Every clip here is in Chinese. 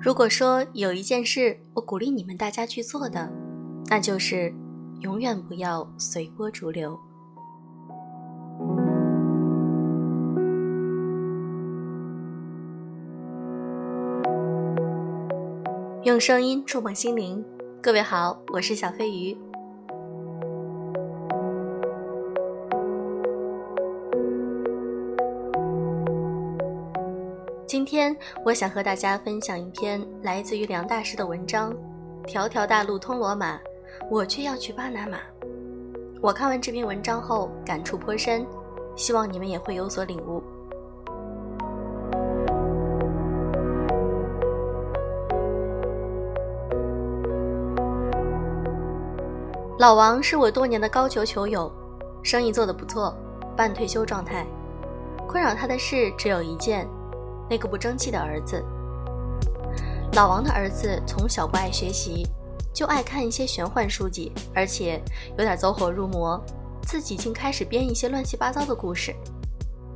如果说有一件事我鼓励你们大家去做的，那就是永远不要随波逐流。用声音触碰心灵，各位好，我是小飞鱼。天我想和大家分享一篇来自于梁大师的文章，《条条大路通罗马，我却要去巴拿马》。我看完这篇文章后感触颇深，希望你们也会有所领悟。老王是我多年的高球球友，生意做得不错，半退休状态。困扰他的事只有一件。那个不争气的儿子，老王的儿子从小不爱学习，就爱看一些玄幻书籍，而且有点走火入魔，自己竟开始编一些乱七八糟的故事。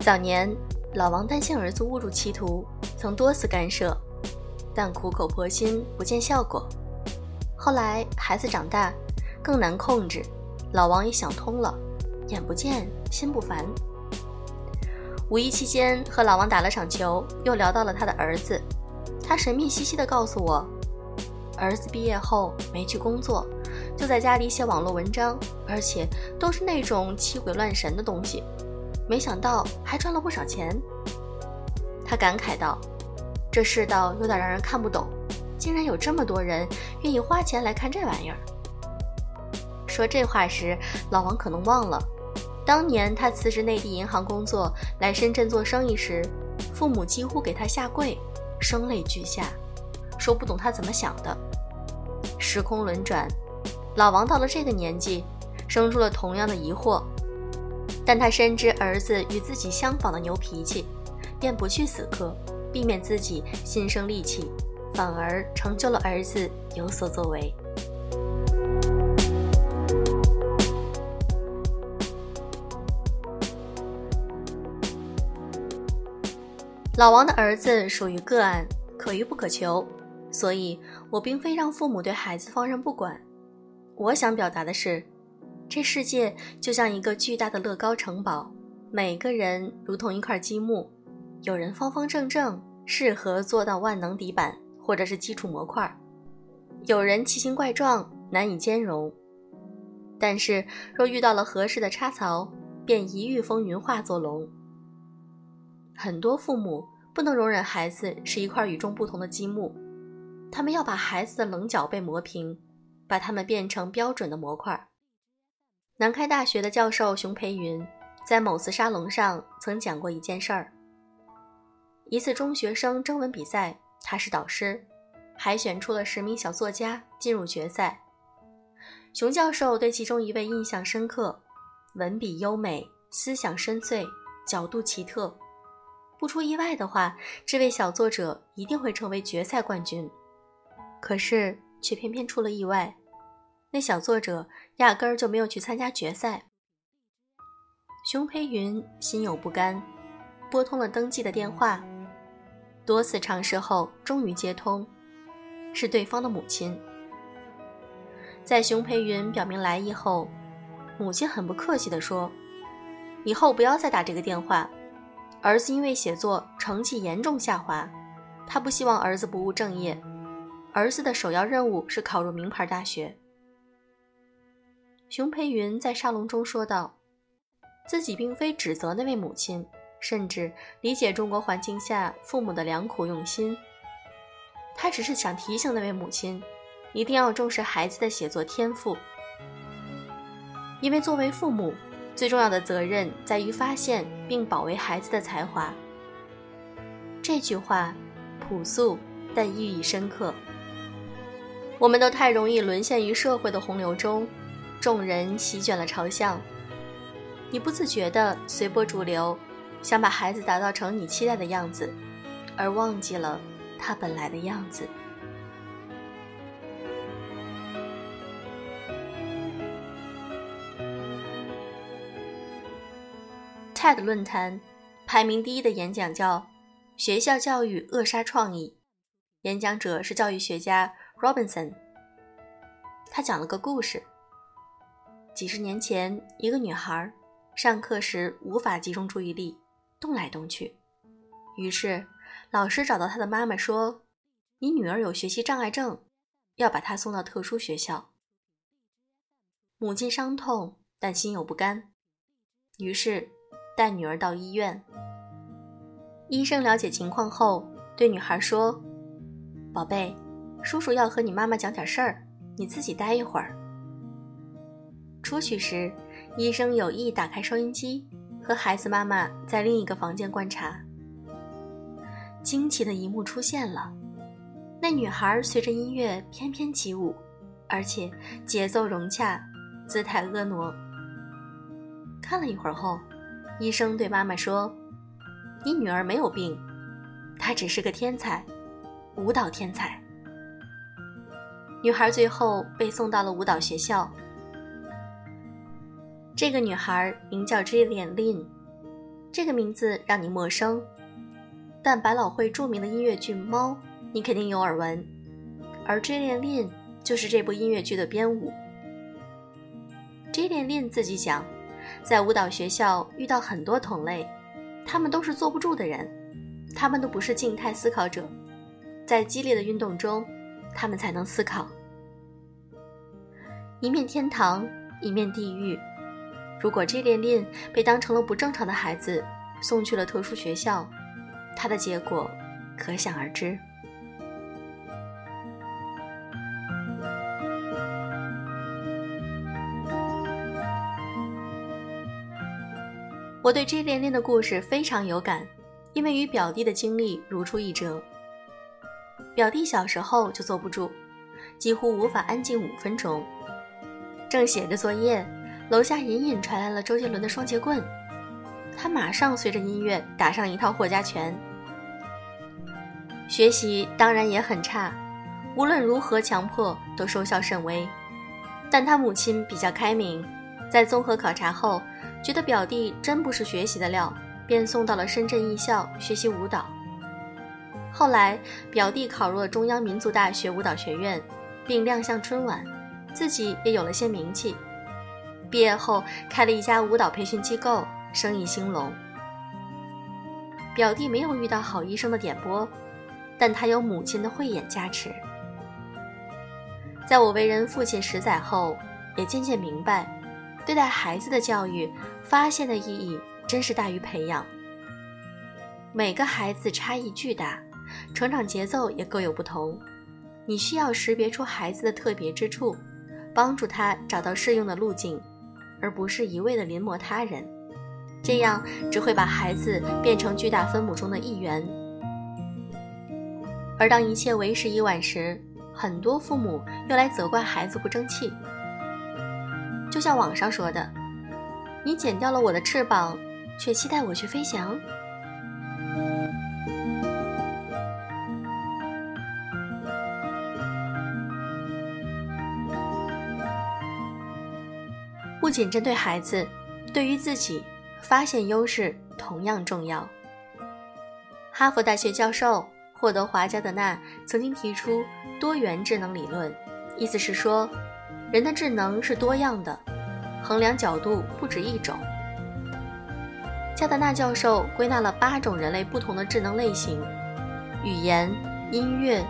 早年，老王担心儿子误入歧途，曾多次干涉，但苦口婆心不见效果。后来孩子长大，更难控制，老王也想通了，眼不见心不烦。五一期间和老王打了场球，又聊到了他的儿子。他神秘兮兮地告诉我，儿子毕业后没去工作，就在家里写网络文章，而且都是那种七鬼乱神的东西。没想到还赚了不少钱。他感慨道：“这世道有点让人看不懂，竟然有这么多人愿意花钱来看这玩意儿。”说这话时，老王可能忘了。当年他辞职内地银行工作，来深圳做生意时，父母几乎给他下跪，声泪俱下，说不懂他怎么想的。时空轮转，老王到了这个年纪，生出了同样的疑惑，但他深知儿子与自己相仿的牛脾气，便不去死磕，避免自己心生戾气，反而成就了儿子有所作为。老王的儿子属于个案，可遇不可求，所以我并非让父母对孩子放任不管。我想表达的是，这世界就像一个巨大的乐高城堡，每个人如同一块积木，有人方方正正，适合做到万能底板或者是基础模块；有人奇形怪状，难以兼容。但是若遇到了合适的插槽，便一遇风云化作龙。很多父母不能容忍孩子是一块与众不同的积木，他们要把孩子的棱角被磨平，把他们变成标准的模块。南开大学的教授熊培云在某次沙龙上曾讲过一件事儿：一次中学生征文比赛，他是导师，海选出了十名小作家进入决赛。熊教授对其中一位印象深刻，文笔优美，思想深邃，角度奇特。不出意外的话，这位小作者一定会成为决赛冠军。可是却偏偏出了意外，那小作者压根儿就没有去参加决赛。熊培云心有不甘，拨通了登记的电话，多次尝试后终于接通，是对方的母亲。在熊培云表明来意后，母亲很不客气地说：“以后不要再打这个电话。”儿子因为写作成绩严重下滑，他不希望儿子不务正业。儿子的首要任务是考入名牌大学。熊培云在沙龙中说道：“自己并非指责那位母亲，甚至理解中国环境下父母的良苦用心。他只是想提醒那位母亲，一定要重视孩子的写作天赋，因为作为父母。”最重要的责任在于发现并保卫孩子的才华。这句话朴素但寓意深刻。我们都太容易沦陷于社会的洪流中，众人席卷了朝向，你不自觉地随波逐流，想把孩子打造成你期待的样子，而忘记了他本来的样子。TED 论坛排名第一的演讲叫《学校教育扼杀创意》，演讲者是教育学家 Robinson。他讲了个故事：几十年前，一个女孩上课时无法集中注意力，动来动去。于是，老师找到她的妈妈说：“你女儿有学习障碍症，要把她送到特殊学校。”母亲伤痛，但心有不甘，于是带女儿到医院。医生了解情况后，对女孩说：“宝贝，叔叔要和你妈妈讲点事儿，你自己待一会儿。”出去时，医生有意打开收音机，和孩子妈妈在另一个房间观察。惊奇的一幕出现了，那女孩随着音乐翩翩起舞，而且节奏融洽。姿态婀娜。看了一会儿后，医生对妈妈说：“你女儿没有病，她只是个天才，舞蹈天才。”女孩最后被送到了舞蹈学校。这个女孩名叫 Jillian Lin，这个名字让你陌生，但百老汇著名的音乐剧《猫》你肯定有耳闻，而 Jillian Lin 就是这部音乐剧的编舞。Jillian Lin 自己讲，在舞蹈学校遇到很多同类，他们都是坐不住的人，他们都不是静态思考者，在激烈的运动中，他们才能思考。一面天堂，一面地狱。如果 J 恋恋被当成了不正常的孩子，送去了特殊学校，他的结果可想而知。我对 J 连连的故事非常有感，因为与表弟的经历如出一辙。表弟小时候就坐不住，几乎无法安静五分钟。正写着作业，楼下隐隐传来了周杰伦的《双截棍》，他马上随着音乐打上一套霍家拳。学习当然也很差，无论如何强迫都收效甚微。但他母亲比较开明，在综合考察后。觉得表弟真不是学习的料，便送到了深圳艺校学习舞蹈。后来，表弟考入了中央民族大学舞蹈学院，并亮相春晚，自己也有了些名气。毕业后，开了一家舞蹈培训机构，生意兴隆。表弟没有遇到好医生的点拨，但他有母亲的慧眼加持。在我为人父亲十载后，也渐渐明白，对待孩子的教育。发现的意义真是大于培养。每个孩子差异巨大，成长节奏也各有不同。你需要识别出孩子的特别之处，帮助他找到适用的路径，而不是一味的临摹他人。这样只会把孩子变成巨大分母中的一员。而当一切为时已晚时，很多父母又来责怪孩子不争气。就像网上说的。你剪掉了我的翅膀，却期待我去飞翔。不仅针对孩子，对于自己，发现优势同样重要。哈佛大学教授霍德华加德纳曾经提出多元智能理论，意思是说，人的智能是多样的。衡量角度不止一种。加德纳教授归纳了八种人类不同的智能类型：语言、音乐、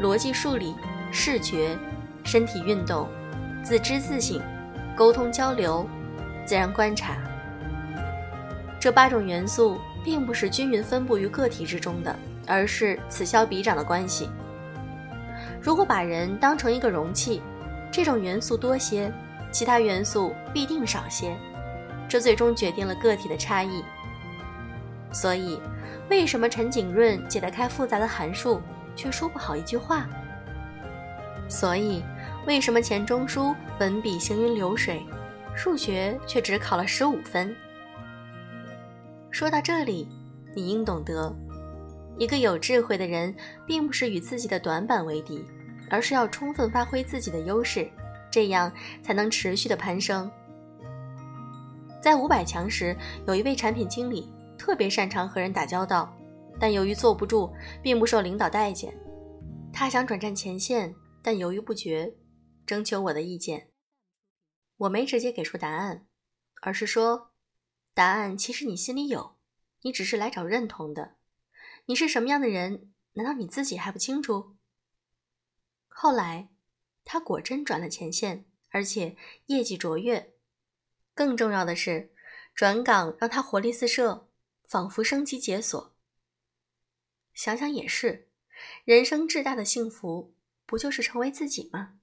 逻辑数理、视觉、身体运动、自知自省、沟通交流、自然观察。这八种元素并不是均匀分布于个体之中的，而是此消彼长的关系。如果把人当成一个容器，这种元素多些。其他元素必定少些，这最终决定了个体的差异。所以，为什么陈景润解得开复杂的函数，却说不好一句话？所以，为什么钱钟书文笔行云流水，数学却只考了十五分？说到这里，你应懂得，一个有智慧的人，并不是与自己的短板为敌，而是要充分发挥自己的优势。这样才能持续的攀升。在五百强时，有一位产品经理特别擅长和人打交道，但由于坐不住，并不受领导待见。他想转战前线，但犹豫不决，征求我的意见。我没直接给出答案，而是说，答案其实你心里有，你只是来找认同的。你是什么样的人，难道你自己还不清楚？后来，他果真转了前线，而且业绩卓越。更重要的是，转岗让他活力四射，仿佛升级解锁。想想也是，人生至大的幸福，不就是成为自己吗？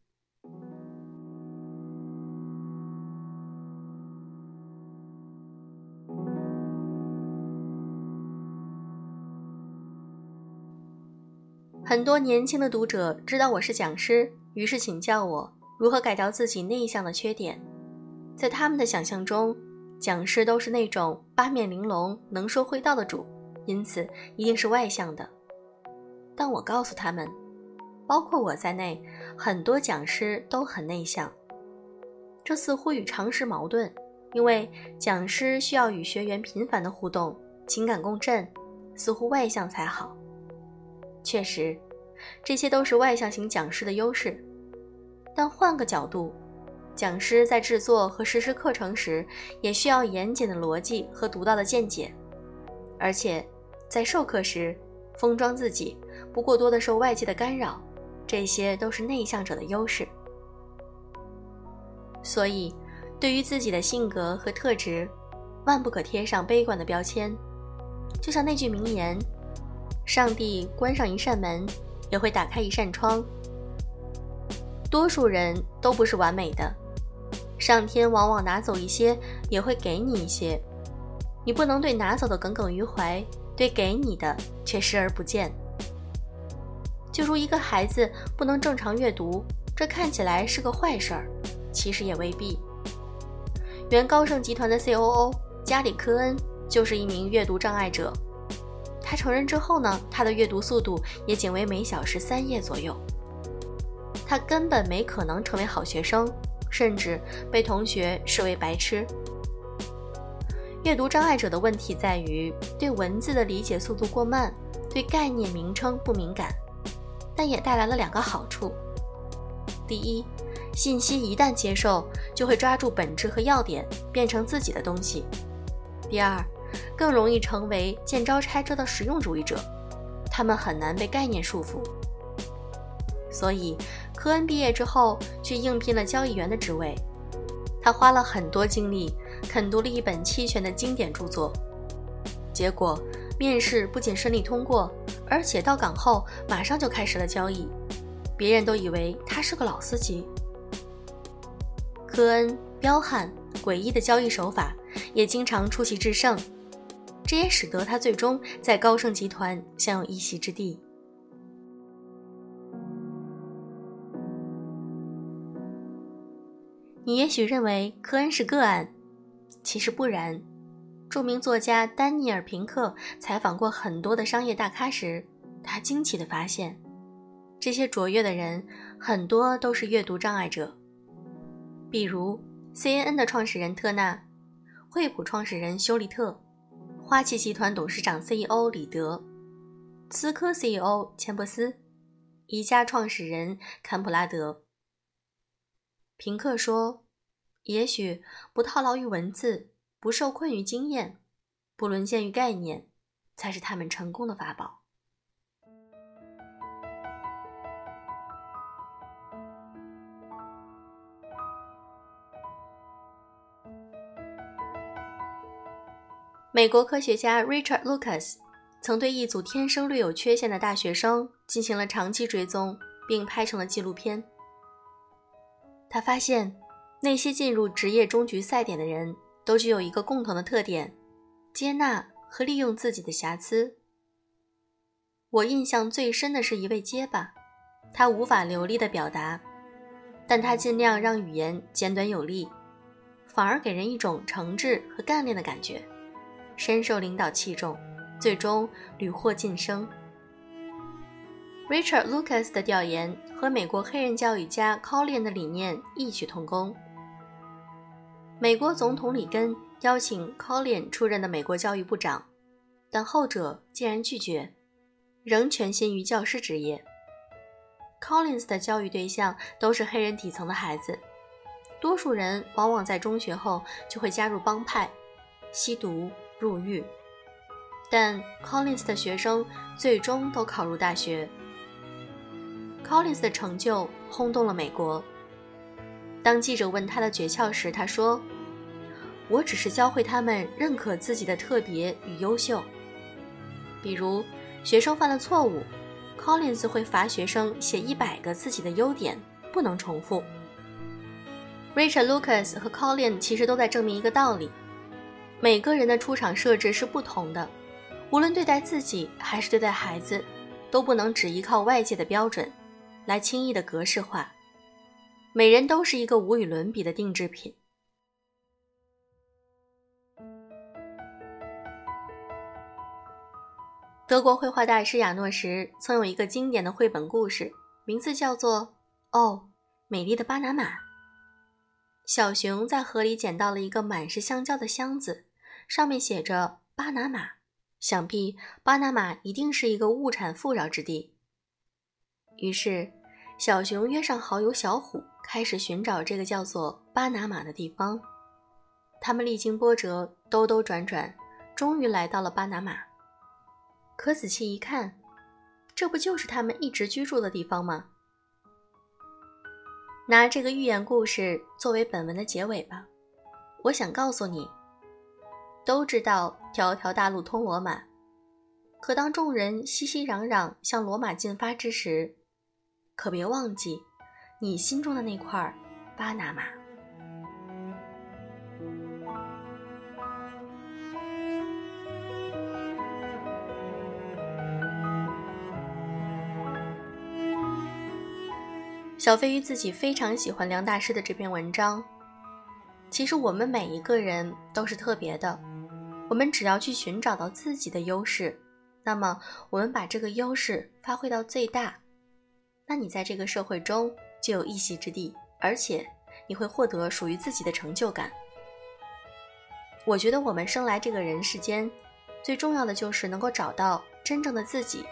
很多年轻的读者知道我是讲师，于是请教我如何改掉自己内向的缺点。在他们的想象中，讲师都是那种八面玲珑、能说会道的主，因此一定是外向的。但我告诉他们，包括我在内，很多讲师都很内向。这似乎与常识矛盾，因为讲师需要与学员频繁的互动、情感共振，似乎外向才好。确实，这些都是外向型讲师的优势。但换个角度，讲师在制作和实施课程时，也需要严谨的逻辑和独到的见解，而且在授课时，封装自己，不过多的受外界的干扰，这些都是内向者的优势。所以，对于自己的性格和特质，万不可贴上悲观的标签。就像那句名言。上帝关上一扇门，也会打开一扇窗。多数人都不是完美的，上天往往拿走一些，也会给你一些。你不能对拿走的耿耿于怀，对给你的却视而不见。就如一个孩子不能正常阅读，这看起来是个坏事儿，其实也未必。原高盛集团的 C.O.O. 加里科恩就是一名阅读障碍者。他成人之后呢，他的阅读速度也仅为每小时三页左右。他根本没可能成为好学生，甚至被同学视为白痴。阅读障碍者的问题在于对文字的理解速度过慢，对概念名称不敏感，但也带来了两个好处：第一，信息一旦接受，就会抓住本质和要点，变成自己的东西；第二。更容易成为见招拆招的实用主义者，他们很难被概念束缚。所以，科恩毕业之后去应聘了交易员的职位。他花了很多精力啃读了一本期权的经典著作，结果面试不仅顺利通过，而且到岗后马上就开始了交易。别人都以为他是个老司机。科恩彪悍诡异的交易手法，也经常出奇制胜。这也使得他最终在高盛集团享有一席之地。你也许认为科恩是个案，其实不然。著名作家丹尼尔·平克采访过很多的商业大咖时，他惊奇地发现，这些卓越的人很多都是阅读障碍者。比如，CNN 的创始人特纳，惠普创始人休利特。花旗集团董事长 CEO 李德，思科 CEO 钱伯斯，宜家创始人坎普拉德。平克说：“也许不套牢于文字，不受困于经验，不沦陷于概念，才是他们成功的法宝。”美国科学家 Richard Lucas 曾对一组天生略有缺陷的大学生进行了长期追踪，并拍成了纪录片。他发现，那些进入职业终局赛点的人都具有一个共同的特点：接纳和利用自己的瑕疵。我印象最深的是一位结巴，他无法流利的表达，但他尽量让语言简短有力，反而给人一种诚挚和干练的感觉。深受领导器重，最终屡获晋升。Richard Lucas 的调研和美国黑人教育家 collin 的理念异曲同工。美国总统里根邀请 Colin 出任的美国教育部长，但后者竟然拒绝，仍全心于教师职业。Collins 的教育对象都是黑人底层的孩子，多数人往往在中学后就会加入帮派、吸毒、入狱。但 Collins 的学生最终都考入大学。Collins 的成就轰动了美国。当记者问他的诀窍时，他说：“我只是教会他们认可自己的特别与优秀。比如，学生犯了错误。” Collins 会罚学生写一百个自己的优点，不能重复。Richard Lucas 和 Colin 其实都在证明一个道理：每个人的出场设置是不同的，无论对待自己还是对待孩子，都不能只依靠外界的标准来轻易的格式化。每人都是一个无与伦比的定制品。德国绘画大师亚诺什曾有一个经典的绘本故事，名字叫做《哦，美丽的巴拿马》。小熊在河里捡到了一个满是香蕉的箱子，上面写着“巴拿马”，想必巴拿马一定是一个物产富饶之地。于是，小熊约上好友小虎，开始寻找这个叫做巴拿马的地方。他们历经波折，兜兜转转，终于来到了巴拿马。可仔细一看，这不就是他们一直居住的地方吗？拿这个寓言故事作为本文的结尾吧。我想告诉你，都知道条条大路通罗马，可当众人熙熙攘攘向罗马进发之时，可别忘记你心中的那块巴拿马。小飞鱼自己非常喜欢梁大师的这篇文章。其实我们每一个人都是特别的，我们只要去寻找到自己的优势，那么我们把这个优势发挥到最大，那你在这个社会中就有一席之地，而且你会获得属于自己的成就感。我觉得我们生来这个人世间，最重要的就是能够找到真正的自己，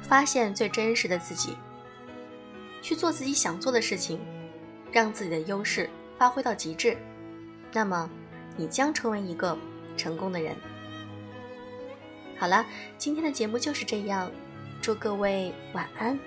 发现最真实的自己。去做自己想做的事情，让自己的优势发挥到极致，那么你将成为一个成功的人。好了，今天的节目就是这样，祝各位晚安。